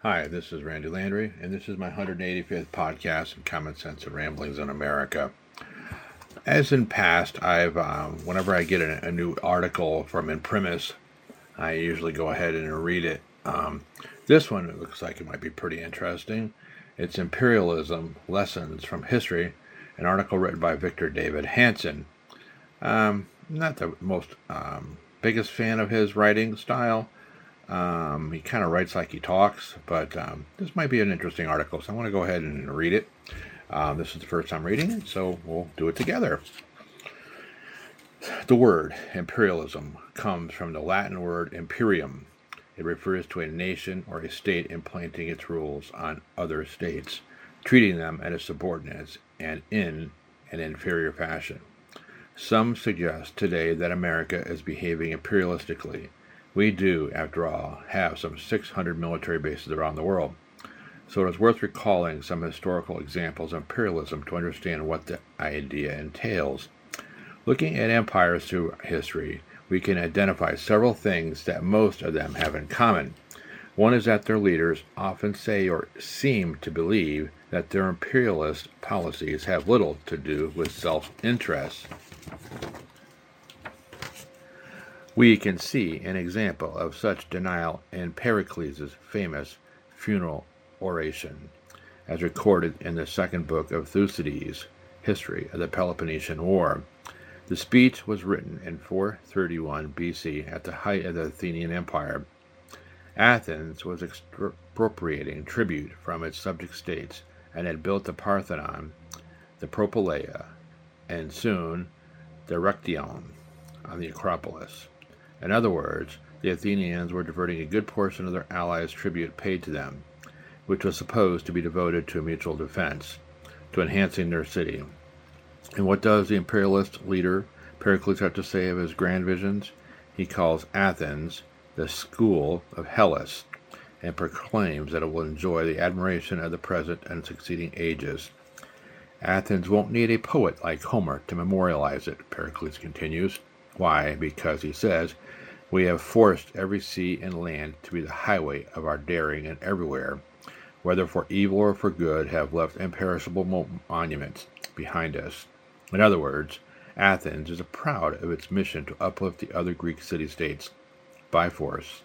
Hi, this is Randy Landry, and this is my 185th podcast of Common Sense and Ramblings in America. As in past, I've um, whenever I get a, a, new article from Imprimis, I usually go ahead and read it. Um, this one it looks like it might be pretty interesting. It's Imperialism Lessons from History, an article written by Victor David Hanson. Um, not the most um, biggest fan of his writing style. Um, he kind of writes like he talks, but um, this might be an interesting article, so I want to go ahead and read it. Um, this is the first time reading it, so we'll do it together. The word imperialism comes from the Latin word imperium. It refers to a nation or a state implanting its rules on other states, treating them as subordinates and in an inferior fashion. Some suggest today that America is behaving imperialistically. We do, after all, have some 600 military bases around the world. So it is worth recalling some historical examples of imperialism to understand what the idea entails. Looking at empires through history, we can identify several things that most of them have in common. One is that their leaders often say or seem to believe that their imperialist policies have little to do with self interest. We can see an example of such denial in Pericles' famous funeral oration, as recorded in the second book of Thucydides' History of the Peloponnesian War. The speech was written in 431 BC at the height of the Athenian Empire. Athens was expropriating tribute from its subject states and had built the Parthenon, the Propylaea, and soon the Erechtheion on the Acropolis. In other words, the Athenians were diverting a good portion of their allies' tribute paid to them which was supposed to be devoted to mutual defense, to enhancing their city. And what does the imperialist leader Pericles have to say of his grand visions? He calls Athens the school of Hellas and proclaims that it will enjoy the admiration of the present and succeeding ages. Athens won't need a poet like Homer to memorialize it, Pericles continues. Why? Because, he says, we have forced every sea and land to be the highway of our daring, and everywhere whether for evil or for good, have left imperishable monuments behind us. In other words, Athens is proud of its mission to uplift the other Greek city states by force.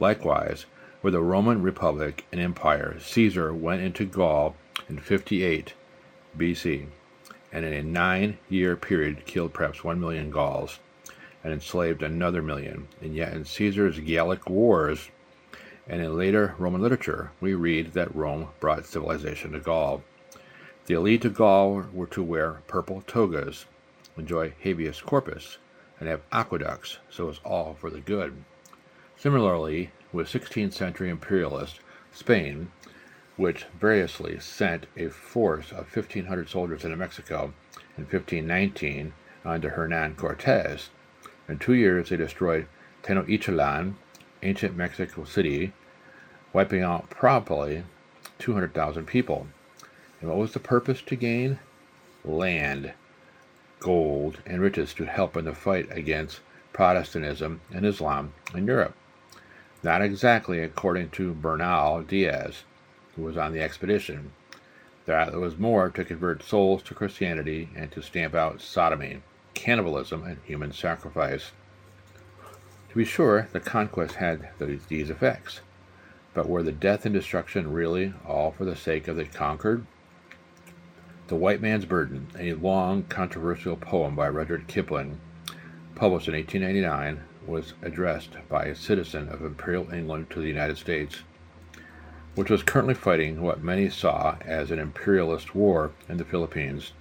Likewise, with the Roman Republic and Empire, Caesar went into Gaul in 58 BC, and in a nine year period killed perhaps one million Gauls and enslaved another million. And yet, in Caesar's Gallic Wars, and in later Roman literature, we read that Rome brought civilization to Gaul. The elite of Gaul were to wear purple togas, enjoy habeas corpus, and have aqueducts, so it's all for the good. Similarly, with 16th century imperialist Spain, which variously sent a force of 1,500 soldiers into Mexico in 1519 under Hernan Cortez. In two years, they destroyed Tenochtitlan, ancient Mexico City, wiping out probably 200,000 people. And what was the purpose to gain? Land, gold, and riches to help in the fight against Protestantism and Islam in Europe. Not exactly according to Bernal Diaz, who was on the expedition. That was more to convert souls to Christianity and to stamp out sodomy, cannibalism, and human sacrifice. To be sure, the conquest had these effects. But were the death and destruction really all for the sake of the conquered? The White Man's Burden, a long, controversial poem by Rudyard Kipling, published in 1899, was addressed by a citizen of Imperial England to the United States, which was currently fighting what many saw as an imperialist war in the Philippines.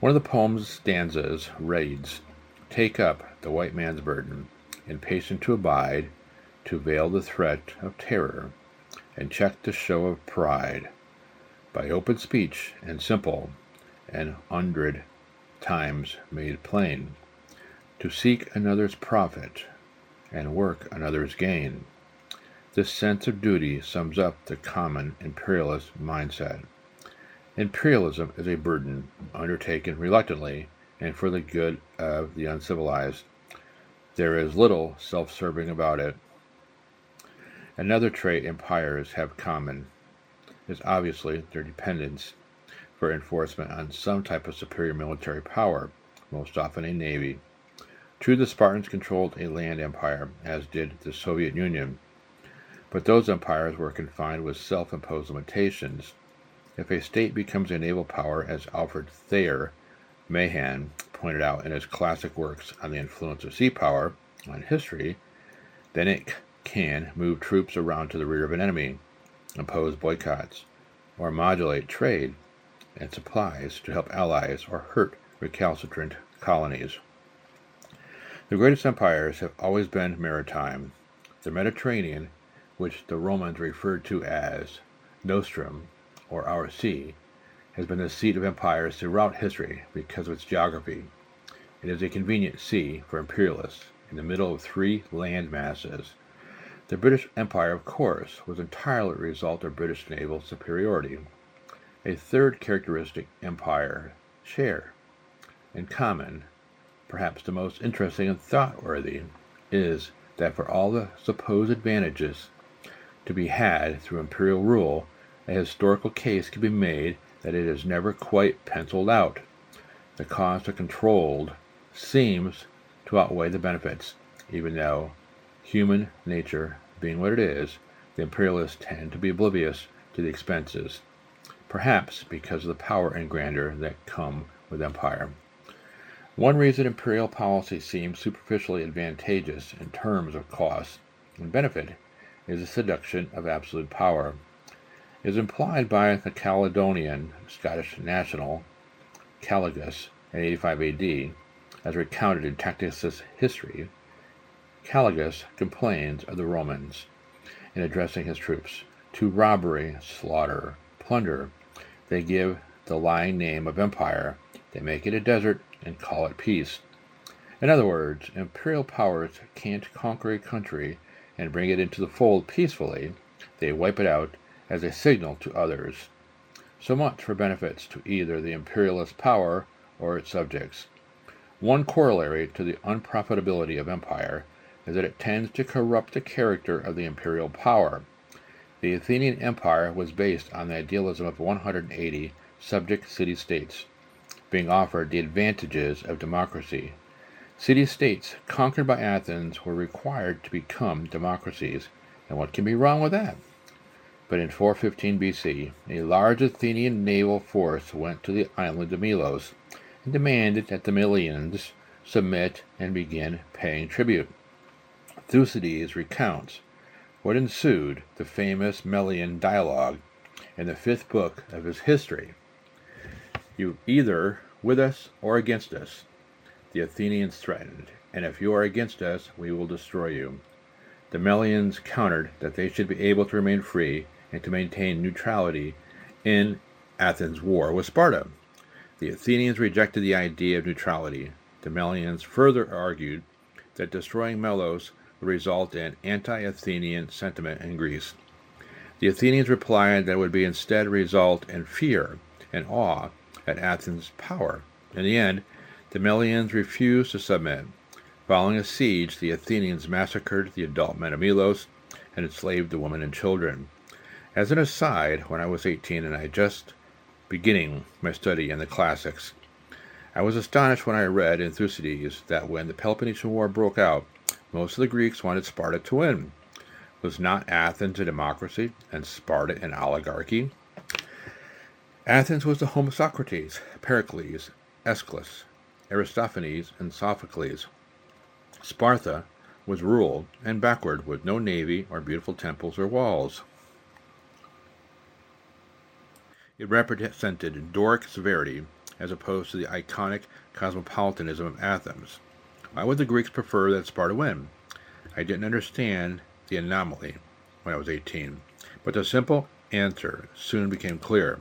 One of the poem's stanzas reads Take up the white man's burden, impatient to abide to veil the threat of terror and check the show of pride by open speech and simple an hundred times made plain to seek another's profit and work another's gain. This sense of duty sums up the common imperialist mindset. Imperialism is a burden undertaken reluctantly and for the good of the uncivilized. There is little self serving about it. Another trait empires have common is obviously their dependence for enforcement on some type of superior military power, most often a navy. True, the Spartans controlled a land empire, as did the Soviet Union, but those empires were confined with self imposed limitations. If a state becomes a naval power, as Alfred Thayer Mahan pointed out in his classic works on the influence of sea power on history, then it can move troops around to the rear of an enemy, impose boycotts, or modulate trade and supplies to help allies or hurt recalcitrant colonies. The greatest empires have always been maritime. The Mediterranean, which the Romans referred to as Nostrum, or our sea, has been the seat of empires throughout history because of its geography. It is a convenient sea for imperialists in the middle of three land masses. The British Empire, of course, was entirely a result of British naval superiority. A third characteristic empire share in common, perhaps the most interesting and thought-worthy, is that for all the supposed advantages to be had through imperial rule, a historical case can be made that it is never quite penciled out. The cost of controlled seems to outweigh the benefits, even though human nature being what it is, the imperialists tend to be oblivious to the expenses, perhaps because of the power and grandeur that come with empire. One reason imperial policy seems superficially advantageous in terms of cost and benefit is the seduction of absolute power is implied by the Caledonian Scottish national Calgacus in 85 AD, as recounted in Tacitus' history. Calgacus complains of the Romans in addressing his troops to robbery, slaughter, plunder. They give the lying name of empire, they make it a desert and call it peace. In other words, imperial powers can't conquer a country and bring it into the fold peacefully, they wipe it out as a signal to others. So much for benefits to either the imperialist power or its subjects. One corollary to the unprofitability of empire is that it tends to corrupt the character of the imperial power. The Athenian Empire was based on the idealism of 180 subject city states, being offered the advantages of democracy. City states conquered by Athens were required to become democracies, and what can be wrong with that? But in 415 BC, a large Athenian naval force went to the island of Melos and demanded that the Melians submit and begin paying tribute. Thucydides recounts what ensued the famous Melian dialogue in the fifth book of his history. You either with us or against us, the Athenians threatened, and if you are against us, we will destroy you. The Melians countered that they should be able to remain free and to maintain neutrality in Athens' war with Sparta. The Athenians rejected the idea of neutrality. The Melians further argued that destroying Melos would result in anti Athenian sentiment in Greece. The Athenians replied that it would be instead result in fear and awe at Athens' power. In the end, the Melians refused to submit. Following a siege, the Athenians massacred the adult men of Melos and enslaved the women and children. As an aside, when I was 18 and I had just beginning my study in the classics, I was astonished when I read in Thucydides that when the Peloponnesian War broke out, most of the Greeks wanted Sparta to win. Was not Athens a democracy and Sparta an oligarchy? Athens was the home of Socrates, Pericles, Aeschylus, Aristophanes, and Sophocles. Sparta was rural and backward with no navy or beautiful temples or walls. It represented Doric severity as opposed to the Ionic cosmopolitanism of Athens. Why would the Greeks prefer that Sparta win? I didn't understand the anomaly when I was 18, but the simple answer soon became clear.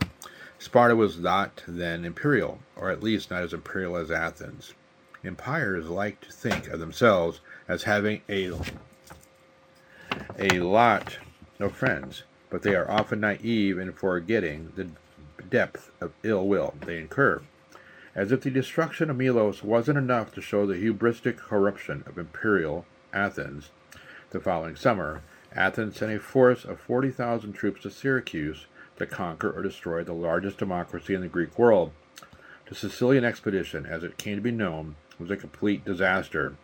Sparta was not then imperial, or at least not as imperial as Athens. Empires like to think of themselves as having a, a lot of friends, but they are often naive in forgetting the depth of ill will they incur, as if the destruction of Melos wasn't enough to show the hubristic corruption of imperial Athens. The following summer, Athens sent a force of 40,000 troops to Syracuse to conquer or destroy the largest democracy in the Greek world. The Sicilian expedition, as it came to be known, was a complete disaster.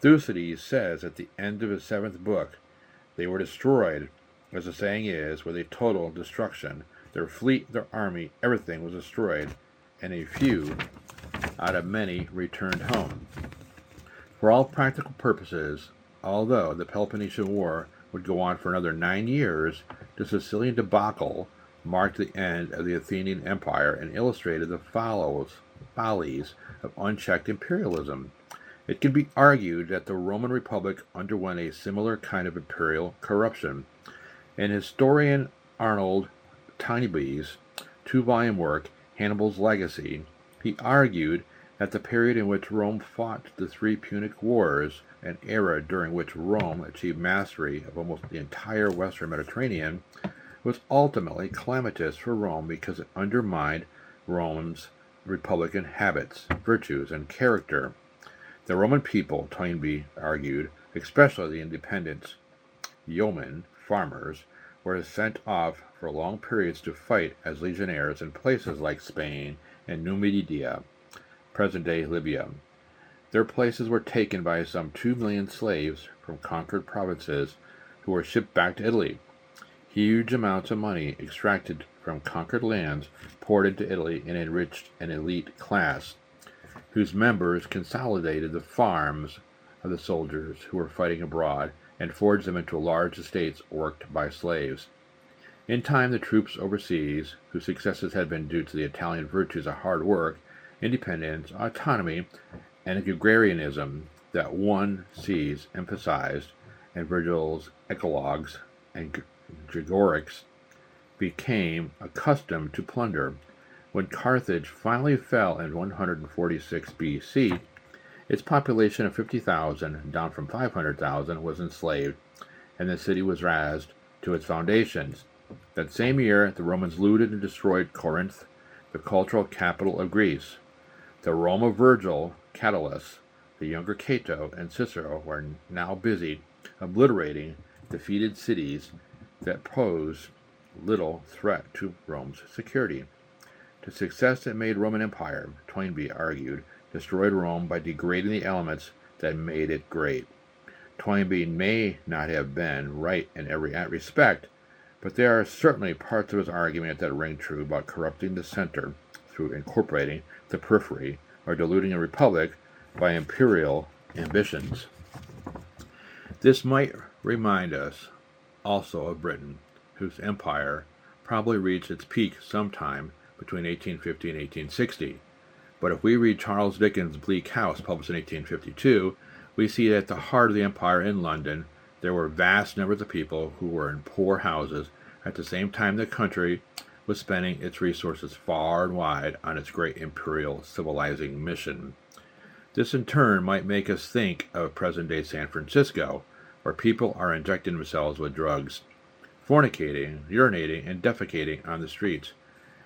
Thucydides says at the end of his seventh book, they were destroyed, as the saying is, with a total destruction. Their fleet, their army, everything was destroyed, and a few out of many returned home. For all practical purposes, although the Peloponnesian War would go on for another nine years, the Sicilian debacle marked the end of the Athenian Empire and illustrated the follows, follies of unchecked imperialism. It can be argued that the Roman Republic underwent a similar kind of imperial corruption. In historian Arnold Toynbee's two volume work, Hannibal's Legacy, he argued that the period in which Rome fought the three Punic Wars, an era during which Rome achieved mastery of almost the entire western Mediterranean, was ultimately calamitous for Rome because it undermined Rome's republican habits, virtues, and character. The Roman people, Toynbee argued, especially the independents, yeomen, farmers, were sent off for long periods to fight as legionnaires in places like Spain and Numidia, present day Libya. Their places were taken by some two million slaves from conquered provinces who were shipped back to Italy. Huge amounts of money extracted from conquered lands poured into Italy and enriched an elite class, whose members consolidated the farms of the soldiers who were fighting abroad and forged them into large estates worked by slaves. In time, the troops overseas, whose successes had been due to the Italian virtues of hard work, independence, autonomy, and agrarianism that one sees emphasized in Virgil's Eclogues and Georgics, became accustomed to plunder. When Carthage finally fell in 146 BC, its population of 50,000, down from 500,000, was enslaved, and the city was razed to its foundations. That same year, the Romans looted and destroyed Corinth, the cultural capital of Greece. The Rome of Virgil, Catullus, the younger Cato, and Cicero were now busy obliterating defeated cities that pose little threat to Rome's security. The success that made Roman Empire, Toynbee argued, destroyed Rome by degrading the elements that made it great. Toynbee may not have been right in every respect, but there are certainly parts of his argument that ring true about corrupting the center through incorporating the periphery or diluting a republic by imperial ambitions. This might remind us also of Britain, whose empire probably reached its peak sometime between 1850 and 1860. But if we read Charles Dickens' Bleak House, published in 1852, we see that at the heart of the empire in London, there were vast numbers of people who were in poor houses at the same time the country was spending its resources far and wide on its great imperial civilizing mission. This in turn might make us think of present day San Francisco, where people are injecting themselves with drugs, fornicating, urinating, and defecating on the streets,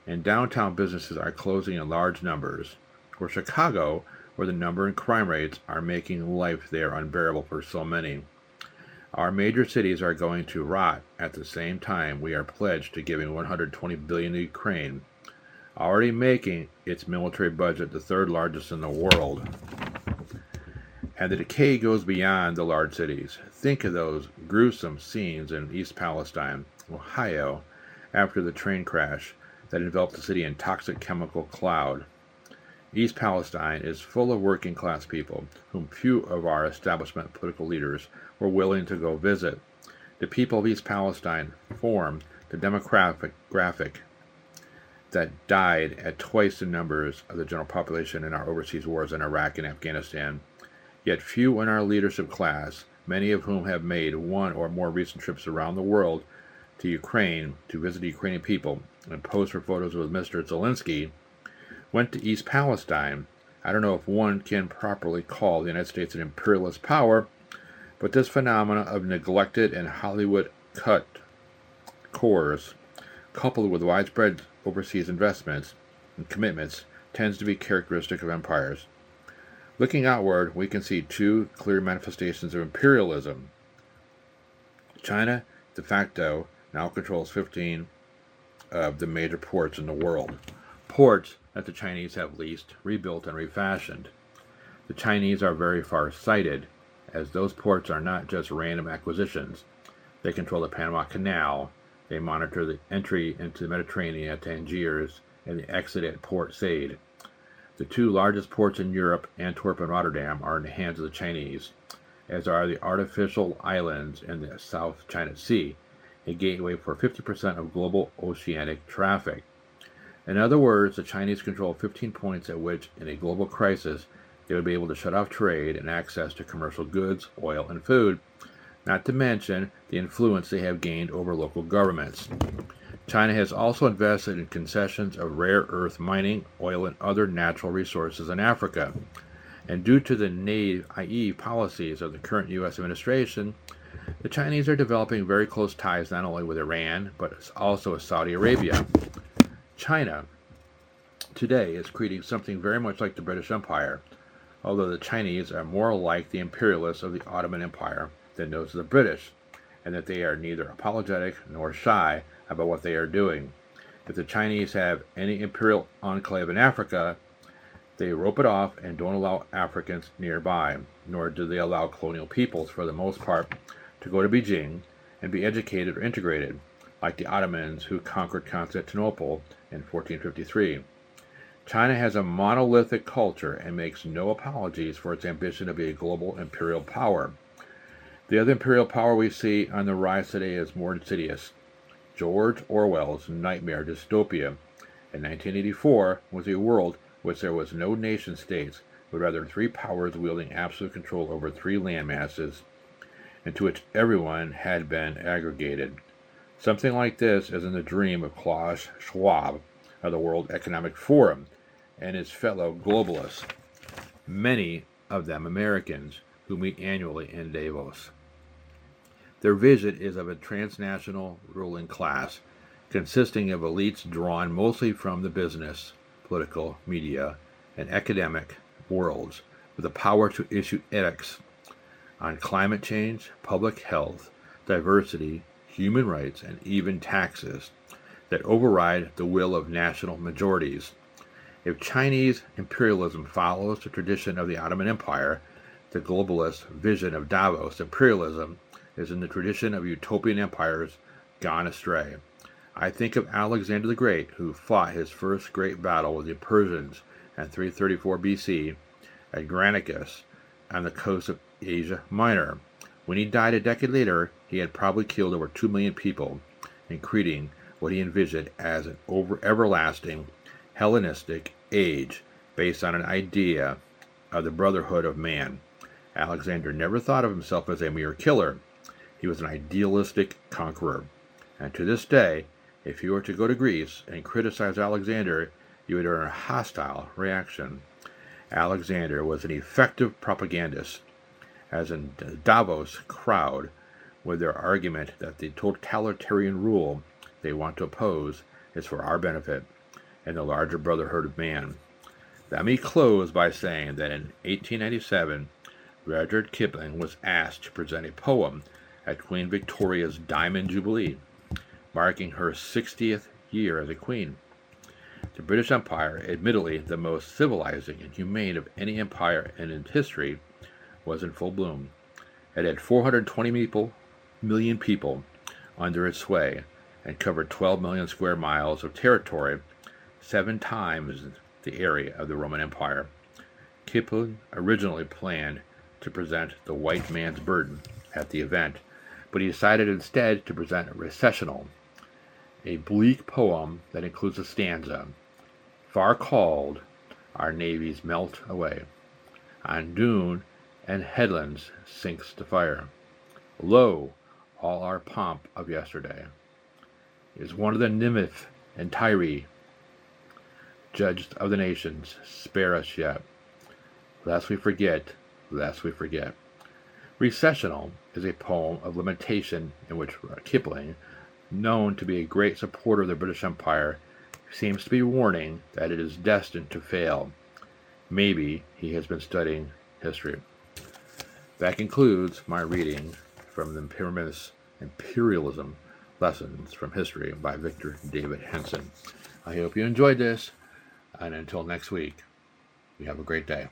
and downtown businesses are closing in large numbers, or Chicago, where the number and crime rates are making life there unbearable for so many. Our major cities are going to rot. At the same time we are pledged to giving 120 billion to Ukraine, already making its military budget the third largest in the world and the decay goes beyond the large cities. Think of those gruesome scenes in East Palestine, Ohio, after the train crash that enveloped the city in toxic chemical cloud. East Palestine is full of working class people, whom few of our establishment political leaders were willing to go visit. The people of East Palestine form the demographic graphic that died at twice the numbers of the general population in our overseas wars in Iraq and Afghanistan. Yet few in our leadership class, many of whom have made one or more recent trips around the world to Ukraine to visit Ukrainian people and pose for photos with Mr. Zelensky, went to East Palestine. I don't know if one can properly call the United States an imperialist power, but this phenomena of neglected and Hollywood cut cores, coupled with widespread overseas investments and commitments, tends to be characteristic of empires. Looking outward, we can see two clear manifestations of imperialism China, de facto, now controls 15 of the major ports in the world. Ports that the Chinese have leased, rebuilt, and refashioned. The Chinese are very far sighted, as those ports are not just random acquisitions. They control the Panama Canal, they monitor the entry into the Mediterranean at Tangiers and the exit at Port Said. The two largest ports in Europe, Antwerp and Rotterdam, are in the hands of the Chinese, as are the artificial islands in the South China Sea, a gateway for 50% of global oceanic traffic. In other words, the Chinese control 15 points at which, in a global crisis, they would be able to shut off trade and access to commercial goods, oil, and food, not to mention the influence they have gained over local governments. China has also invested in concessions of rare earth mining, oil, and other natural resources in Africa. And due to the naive policies of the current U.S. administration, the Chinese are developing very close ties not only with Iran, but also with Saudi Arabia. China today is creating something very much like the British Empire, although the Chinese are more like the imperialists of the Ottoman Empire than those of the British, and that they are neither apologetic nor shy about what they are doing. If the Chinese have any imperial enclave in Africa, they rope it off and don't allow Africans nearby, nor do they allow colonial peoples, for the most part, to go to Beijing and be educated or integrated, like the Ottomans who conquered Constantinople in 1453. China has a monolithic culture and makes no apologies for its ambition to be a global imperial power. The other imperial power we see on the rise today is more insidious. George Orwell's nightmare dystopia in 1984 was a world which there was no nation states, but rather three powers wielding absolute control over three landmasses into which everyone had been aggregated. Something like this is in the dream of Klaus Schwab of the World Economic Forum and his fellow globalists, many of them Americans who meet annually in Davos. Their vision is of a transnational ruling class consisting of elites drawn mostly from the business, political, media, and academic worlds with the power to issue edicts on climate change, public health, diversity, human rights, and even taxes that override the will of national majorities. If Chinese imperialism follows the tradition of the Ottoman Empire, the globalist vision of Davos imperialism is in the tradition of utopian empires gone astray. I think of Alexander the Great, who fought his first great battle with the Persians in 334 BC at Granicus on the coast of Asia Minor. When he died a decade later, he had probably killed over 2 million people, including what he envisioned as an over everlasting Hellenistic age based on an idea of the brotherhood of man. Alexander never thought of himself as a mere killer. He was an idealistic conqueror. And to this day, if you were to go to Greece and criticize Alexander, you would earn a hostile reaction. Alexander was an effective propagandist, as in Davos crowd, with their argument that the totalitarian rule they want to oppose is for our benefit and the larger brotherhood of man. Let me close by saying that in 1897, Rudyard Kipling was asked to present a poem at Queen Victoria's Diamond Jubilee, marking her 60th year as a queen. The British Empire, admittedly the most civilizing and humane of any empire in its history, was in full bloom. It had 420 people, million people under its sway and covered 12 million square miles of territory, seven times the area of the Roman Empire. Kipling originally planned to present The White Man's Burden at the event, but he decided instead to present a recessional, a bleak poem that includes a stanza. Far called, our navies melt away. On dune and headlands sinks the fire. Lo, all our pomp of yesterday is one of the Nineveh and Tyre, judged of the nations, spare us yet. Lest we forget, lest we forget. Recessional is a poem of lamentation in which Kipling, known to be a great supporter of the British Empire, seems to be warning that it is destined to fail. Maybe he has been studying history. That concludes my reading from the Imperialism Lessons from History by Victor David Hanson. I hope you enjoyed this, and until next week, you have a great day.